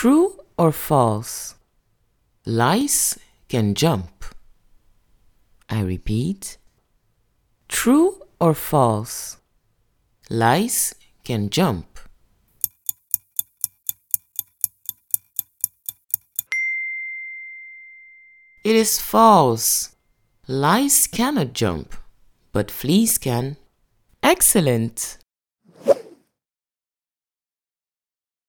True or false? Lice can jump. I repeat. True or false? Lice can jump. It is false. Lice cannot jump, but fleas can. Excellent!